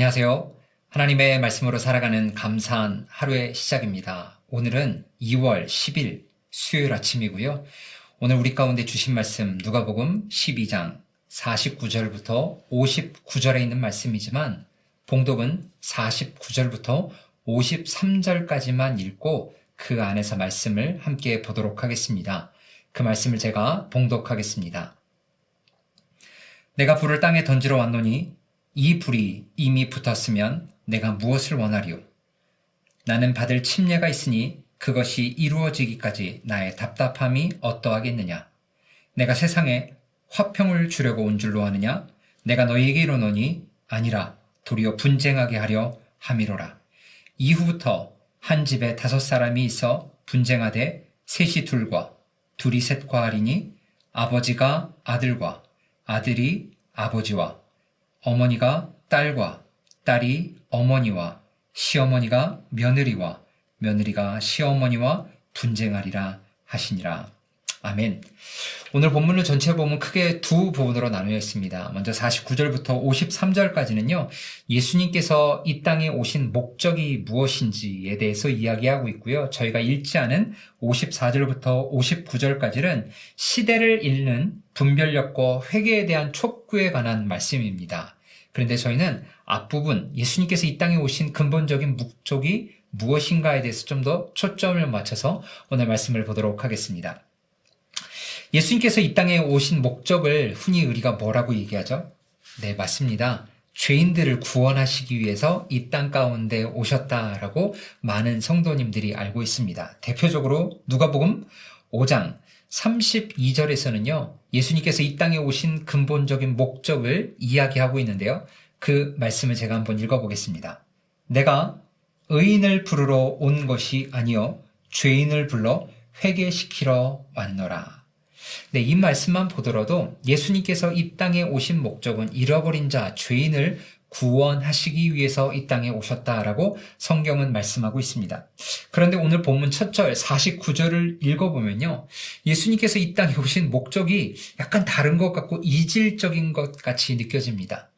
안녕하세요. 하나님의 말씀으로 살아가는 감사한 하루의 시작입니다. 오늘은 2월 10일 수요일 아침이고요. 오늘 우리 가운데 주신 말씀 누가복음 12장 49절부터 59절에 있는 말씀이지만 봉독은 49절부터 53절까지만 읽고 그 안에서 말씀을 함께 보도록 하겠습니다. 그 말씀을 제가 봉독하겠습니다. 내가 불을 땅에 던지러 왔노니 이 불이 이미 붙었으면 내가 무엇을 원하리요? 나는 받을 침례가 있으니 그것이 이루어지기까지 나의 답답함이 어떠하겠느냐? 내가 세상에 화평을 주려고 온 줄로 하느냐? 내가 너희에게 이르노니 아니라 도리어 분쟁하게 하려 함이로라. 이후부터 한 집에 다섯 사람이 있어 분쟁하되 셋이 둘과 둘이 셋과 하리니 아버지가 아들과 아들이 아버지와 어머니가 딸과 딸이 어머니와 시어머니가 며느리와 며느리가 시어머니와 분쟁하리라 하시니라. 아멘. 오늘 본문을 전체 보면 크게 두 부분으로 나누어 있습니다. 먼저 49절부터 53절까지는요, 예수님께서 이 땅에 오신 목적이 무엇인지에 대해서 이야기하고 있고요. 저희가 읽지 않은 54절부터 59절까지는 시대를 읽는 분별력과 회개에 대한 촉구에 관한 말씀입니다. 그런데 저희는 앞부분 예수님께서 이 땅에 오신 근본적인 목적이 무엇인가에 대해서 좀 더 초점을 맞춰서 오늘 말씀을 보도록 하겠습니다. 예수님께서 이 땅에 오신 목적을 흔히 우리가 뭐라고 얘기하죠? 네, 맞습니다. 죄인들을 구원하시기 위해서 이 땅 가운데 오셨다라고 많은 성도님들이 알고 있습니다. 대표적으로 누가복음 5장 32절에서는요, 예수님께서 이 땅에 오신 근본적인 목적을 이야기하고 있는데요. 그 말씀을 제가 한번 읽어보겠습니다. 내가 의인을 부르러 온 것이 아니요 죄인을 불러 회개시키러 왔노라. 네, 이 말씀만 보더라도 예수님께서 이 땅에 오신 목적은 잃어버린 자, 죄인을 구원하시기 위해서 이 땅에 오셨다라고 성경은 말씀하고 있습니다. 그런데 오늘 본문 첫절 49절을 읽어보면요. 예수님께서 이 땅에 오신 목적이 약간 다른 것 같고 이질적인 것 같이 느껴집니다.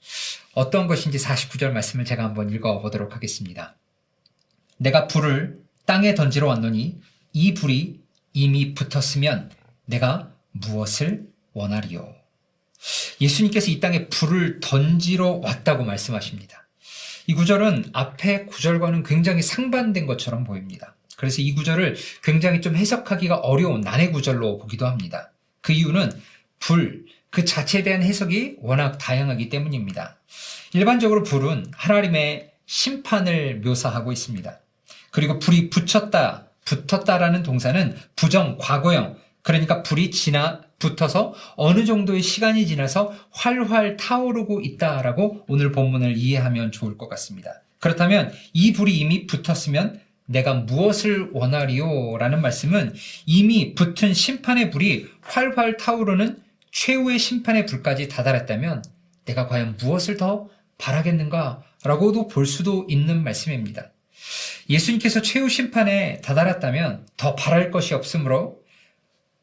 어떤 것인지 49절 말씀을 제가 한번 읽어보도록 하겠습니다. 내가 불을 땅에 던지러 왔노니 이 불이 이미 붙었으면 내가 무엇을 원하리요? 예수님께서 이 땅에 불을 던지러 왔다고 말씀하십니다. 이 구절은 앞에 구절과는 굉장히 상반된 것처럼 보입니다. 그래서 이 구절을 굉장히 좀 해석하기가 어려운 난해 구절로 보기도 합니다. 그 이유는 불, 그 자체에 대한 해석이 워낙 다양하기 때문입니다. 일반적으로 불은 하나님의 심판을 묘사하고 있습니다. 그리고 불이 붙였다, 붙었다라는 동사는 부정, 과거형, 그러니까 불이 지나 붙어서 어느 정도의 시간이 지나서 활활 타오르고 있다라고 오늘 본문을 이해하면 좋을 것 같습니다. 그렇다면 이 불이 이미 붙었으면 내가 무엇을 원하리요? 라는 말씀은 이미 붙은 심판의 불이 활활 타오르는 최후의 심판의 불까지 다다랐다면 내가 과연 무엇을 더 바라겠는가? 라고도 볼 수도 있는 말씀입니다. 예수님께서 최후 심판에 다다랐다면 더 바랄 것이 없으므로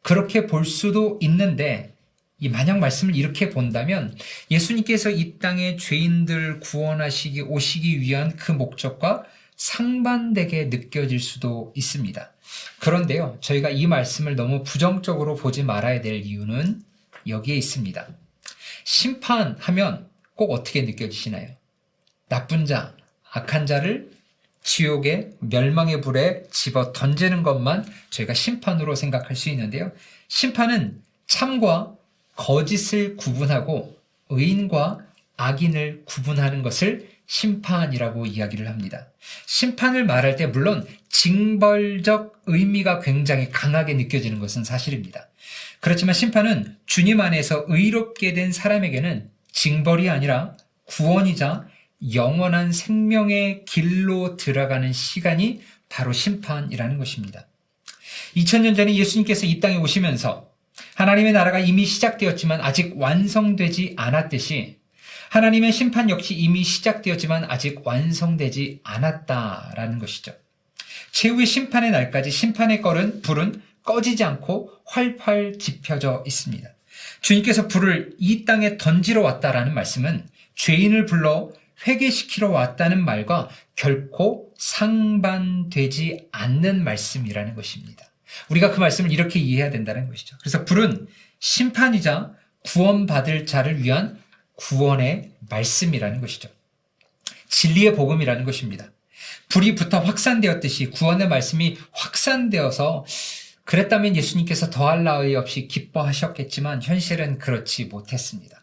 그렇게 볼 수도 있는데 이 만약 말씀을 이렇게 본다면 예수님께서 이 땅의 죄인들 구원하시기 오시기 위한 그 목적과 상반되게 느껴질 수도 있습니다. 그런데요, 저희가 이 말씀을 너무 부정적으로 보지 말아야 될 이유는 여기에 있습니다. 심판하면 꼭 어떻게 느껴지시나요? 나쁜 자, 악한 자를 지옥의 멸망의 불에 집어 던지는 것만 저희가 심판으로 생각할 수 있는데요. 심판은 참과 거짓을 구분하고 의인과 악인을 구분하는 것을 심판이라고 이야기를 합니다. 심판을 말할 때 물론 징벌적 의미가 굉장히 강하게 느껴지는 것은 사실입니다. 그렇지만 심판은 주님 안에서 의롭게 된 사람에게는 징벌이 아니라 구원이자 영원한 생명의 길로 들어가는 시간이 바로 심판이라는 것입니다. 2000년 전에 예수님께서 이 땅에 오시면서 하나님의 나라가 이미 시작되었지만 아직 완성되지 않았듯이 하나님의 심판 역시 이미 시작되었지만 아직 완성되지 않았다라는 것이죠. 최후의 심판의 날까지 심판의 걸은 불은 꺼지지 않고 활활 지펴져 있습니다. 주님께서 불을 이 땅에 던지러 왔다라는 말씀은 죄인을 불러 회개시키러 왔다는 말과 결코 상반되지 않는 말씀이라는 것입니다. 우리가 그 말씀을 이렇게 이해해야 된다는 것이죠. 그래서 불은 심판이자 구원받을 자를 위한 구원의 말씀이라는 것이죠. 진리의 복음이라는 것입니다. 불이 붙어 확산되었듯이 구원의 말씀이 확산되어서 그랬다면 예수님께서 더할 나위 없이 기뻐하셨겠지만 현실은 그렇지 못했습니다.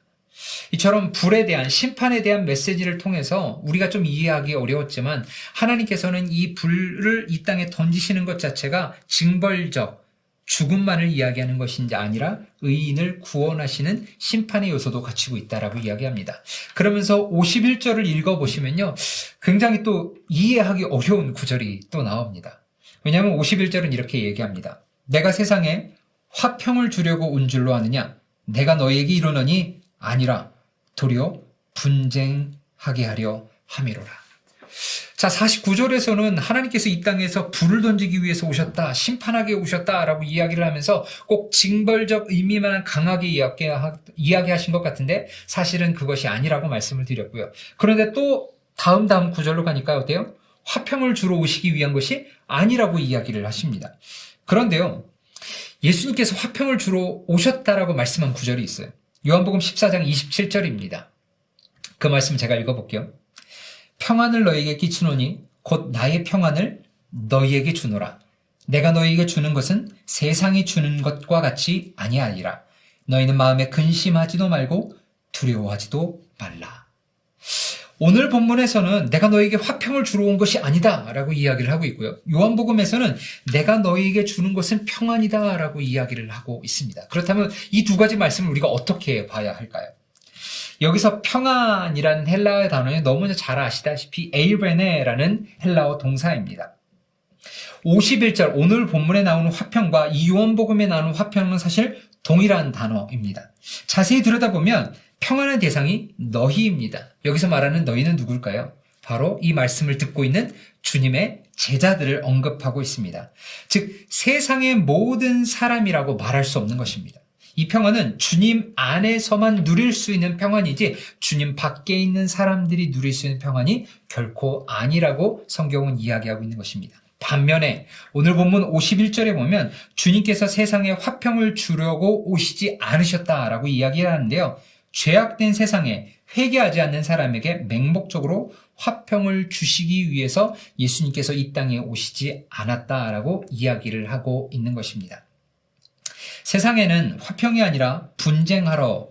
이처럼 불에 대한 심판에 대한 메시지를 통해서 우리가 좀 이해하기 어려웠지만 하나님께서는 이 불을 이 땅에 던지시는 것 자체가 징벌적 죽음만을 이야기하는 것인지 아니라 의인을 구원하시는 심판의 요소도 갖추고 있다라고 이야기합니다. 그러면서 51절을 읽어보시면요. 굉장히 또 이해하기 어려운 구절이 또 나옵니다. 왜냐하면 51절은 이렇게 얘기합니다. 내가 세상에 화평을 주려고 온 줄로 아느냐? 내가 너에게 이르노니 아니라 도리어 분쟁하게 하려 함이로라. 자, 49절에서는 하나님께서 이 땅에서 불을 던지기 위해서 오셨다, 심판하게 오셨다라고 이야기를 하면서 꼭 징벌적 의미만 강하게 이야기하신 것 같은데 사실은 그것이 아니라고 말씀을 드렸고요. 그런데 또 다음 다음 구절로 가니까 어때요? 화평을 주러 오시기 위한 것이 아니라고 이야기를 하십니다. 그런데요, 예수님께서 화평을 주러 오셨다라고 말씀한 구절이 있어요. 요한복음 14장 27절입니다. 그 말씀 제가 읽어볼게요. 평안을 너에게 끼치노니 곧 나의 평안을 너희에게 주노라. 내가 너희에게 주는 것은 세상이 주는 것과 같이 아니하니라. 너희는 마음에 근심하지도 말고 두려워하지도 말라. 오늘 본문에서는 내가 너에게 화평을 주러 온 것이 아니다 라고 이야기를 하고 있고요. 요한복음에서는 내가 너에게 주는 것은 평안이다 라고 이야기를 하고 있습니다. 그렇다면 이 두 가지 말씀을 우리가 어떻게 봐야 할까요? 여기서 평안이라는 헬라어 단어는 너무나 잘 아시다시피 에이베네라는 헬라어 동사입니다. 51절 오늘 본문에 나오는 화평과 이 요한복음에 나오는 화평은 사실 동일한 단어입니다. 자세히 들여다보면 평안의 대상이 너희입니다. 여기서 말하는 너희는 누굴까요? 바로 이 말씀을 듣고 있는 주님의 제자들을 언급하고 있습니다. 즉 세상의 모든 사람이라고 말할 수 없는 것입니다. 이 평안은 주님 안에서만 누릴 수 있는 평안이지 주님 밖에 있는 사람들이 누릴 수 있는 평안이 결코 아니라고 성경은 이야기하고 있는 것입니다. 반면에 오늘 본문 51절에 보면 주님께서 세상에 화평을 주려고 오시지 않으셨다라고 이야기를 하는데요. 죄악된 세상에 회개하지 않는 사람에게 맹목적으로 화평을 주시기 위해서 예수님께서 이 땅에 오시지 않았다라고 이야기를 하고 있는 것입니다. 세상에는 화평이 아니라 분쟁하러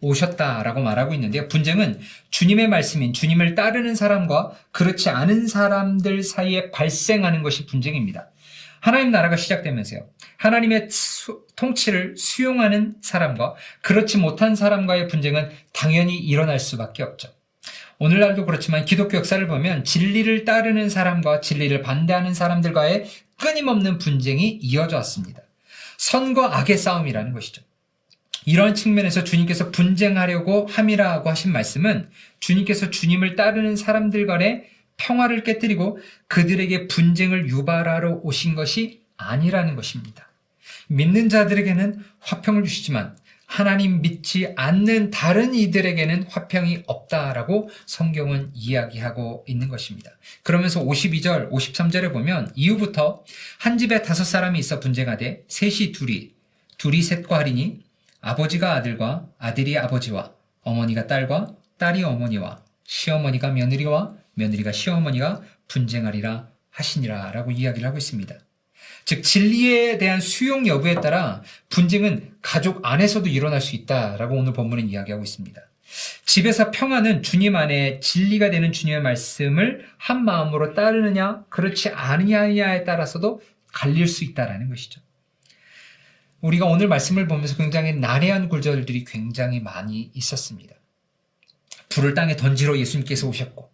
오셨다라고 말하고 있는데요. 분쟁은 주님의 말씀인 주님을 따르는 사람과 그렇지 않은 사람들 사이에 발생하는 것이 분쟁입니다. 하나님 나라가 시작되면서요. 하나님의 수, 통치를 수용하는 사람과 그렇지 못한 사람과의 분쟁은 당연히 일어날 수밖에 없죠. 오늘날도 그렇지만 기독교 역사를 보면 진리를 따르는 사람과 진리를 반대하는 사람들과의 끊임없는 분쟁이 이어져 왔습니다. 선과 악의 싸움이라는 것이죠. 이런 측면에서 주님께서 분쟁하려고 함이라고 하신 말씀은 주님께서 주님을 따르는 사람들 간의 평화를 깨뜨리고 그들에게 분쟁을 유발하러 오신 것이 아니라는 것입니다. 믿는 자들에게는 화평을 주시지만 하나님 믿지 않는 다른 이들에게는 화평이 없다라고 성경은 이야기하고 있는 것입니다. 그러면서 52절, 53절에 보면 이후부터 한 집에 다섯 사람이 있어 분쟁하되 셋이 둘이, 둘이 셋과 하리니 아버지가 아들과 아들이 아버지와 어머니가 딸과 딸이 어머니와 시어머니가 며느리와 며느리가 시어머니가 분쟁하리라 하시니라 라고 이야기를 하고 있습니다. 즉 진리에 대한 수용 여부에 따라 분쟁은 가족 안에서도 일어날 수 있다라고 오늘 본문은 이야기하고 있습니다. 집에서 평안은 주님 안에 진리가 되는 주님의 말씀을 한 마음으로 따르느냐 그렇지 않느냐에 따라서도 갈릴 수 있다라는 것이죠. 우리가 오늘 말씀을 보면서 굉장히 난해한 구절들이 굉장히 많이 있었습니다. 불을 땅에 던지러 예수님께서 오셨고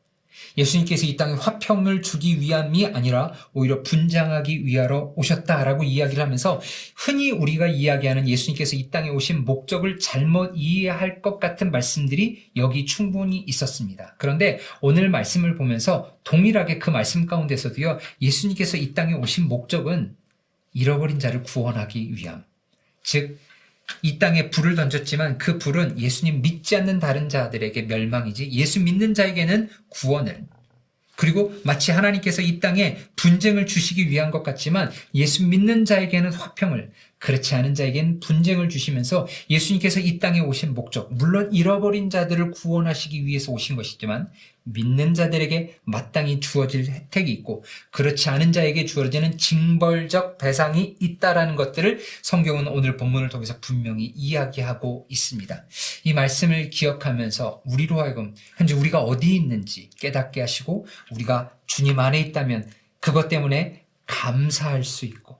예수님께서 이 땅에 화평을 주기 위함이 아니라 오히려 분장하기 위하러 오셨다라고 이야기를 하면서 흔히 우리가 이야기하는 예수님께서 이 땅에 오신 목적을 잘못 이해할 것 같은 말씀들이 여기 충분히 있었습니다. 그런데 오늘 말씀을 보면서 동일하게 그 말씀 가운데서도요, 예수님께서 이 땅에 오신 목적은 잃어버린 자를 구원하기 위함. 즉, 이 땅에 불을 던졌지만 그 불은 예수님 믿지 않는 다른 자들에게 멸망이지 예수 믿는 자에게는 구원을. 그리고 마치 하나님께서 이 땅에 분쟁을 주시기 위한 것 같지만 예수 믿는 자에게는 화평을 그렇지 않은 자에게는 분쟁을 주시면서 예수님께서 이 땅에 오신 목적, 물론 잃어버린 자들을 구원하시기 위해서 오신 것이지만 믿는 자들에게 마땅히 주어질 혜택이 있고 그렇지 않은 자에게 주어지는 징벌적 배상이 있다라는 것들을 성경은 오늘 본문을 통해서 분명히 이야기하고 있습니다. 이 말씀을 기억하면서 우리로 하여금 현재 우리가 어디 있는지 깨닫게 하시고 우리가 주님 안에 있다면 그것 때문에 감사할 수 있고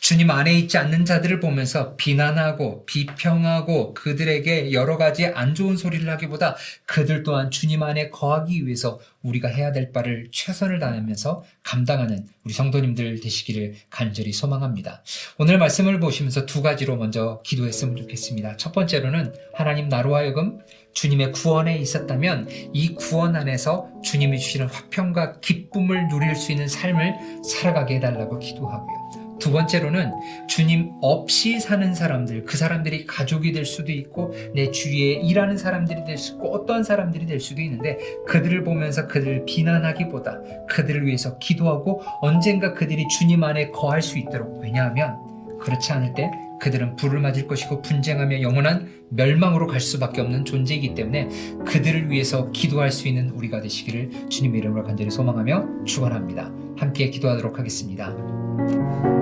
주님 안에 있지 않는 자들을 보면서 비난하고 비평하고 그들에게 여러 가지 안 좋은 소리를 하기보다 그들 또한 주님 안에 거하기 위해서 우리가 해야 될 바를 최선을 다하면서 감당하는 우리 성도님들 되시기를 간절히 소망합니다. 오늘 말씀을 보시면서 두 가지로 먼저 기도했으면 좋겠습니다. 첫 번째로는 하나님 나로 하여금 주님의 구원에 있었다면 이 구원 안에서 주님이 주시는 화평과 기쁨을 누릴 수 있는 삶을 살아가게 해달라고 기도하고요. 두 번째로는 주님 없이 사는 사람들, 그 사람들이 가족이 될 수도 있고 내 주위에 일하는 사람들이 될 수 있고 어떠한 사람들이 될 수도 있는데 그들을 보면서 그들을 비난하기보다 그들을 위해서 기도하고 언젠가 그들이 주님 안에 거할 수 있도록 왜냐하면 그렇지 않을 때 그들은 불을 맞을 것이고 분쟁하며 영원한 멸망으로 갈 수밖에 없는 존재이기 때문에 그들을 위해서 기도할 수 있는 우리가 되시기를 주님의 이름으로 간절히 소망하며 축원합니다. 함께 기도하도록 하겠습니다.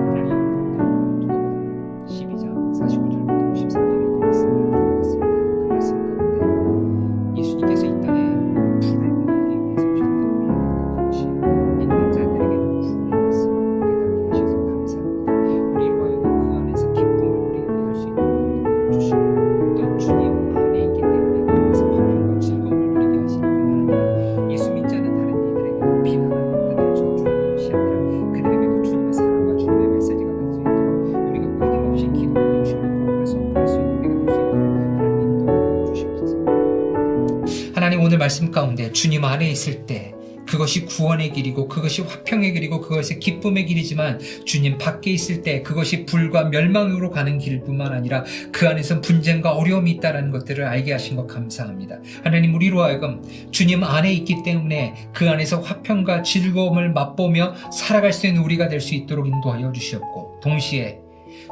주님 안에 있을 때 그것이 구원의 길이고 그것이 화평의 길이고 그것이 기쁨의 길이지만 주님 밖에 있을 때 그것이 불과 멸망으로 가는 길뿐만 아니라 그 안에서 분쟁과 어려움이 있다는 것들을 알게 하신 것 감사합니다. 하나님 우리로 하여금 주님 안에 있기 때문에 그 안에서 화평과 즐거움을 맛보며 살아갈 수 있는 우리가 될 수 있도록 인도하여 주시옵고 동시에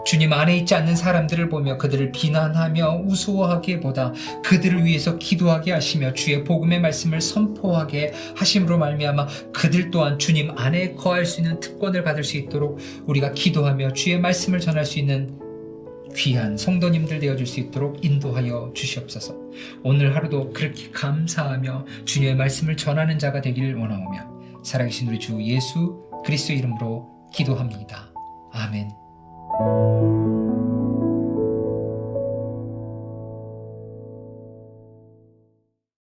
주님 안에 있지 않는 사람들을 보며 그들을 비난하며 우스워하기보다 그들을 위해서 기도하게 하시며 주의 복음의 말씀을 선포하게 하심으로 말미암아 그들 또한 주님 안에 거할 수 있는 특권을 받을 수 있도록 우리가 기도하며 주의 말씀을 전할 수 있는 귀한 성도님들 되어줄 수 있도록 인도하여 주시옵소서. 오늘 하루도 그렇게 감사하며 주님의 말씀을 전하는 자가 되기를 원하오며 살아계신 우리 주 예수 그리스도 이름으로 기도합니다. 아멘. thank you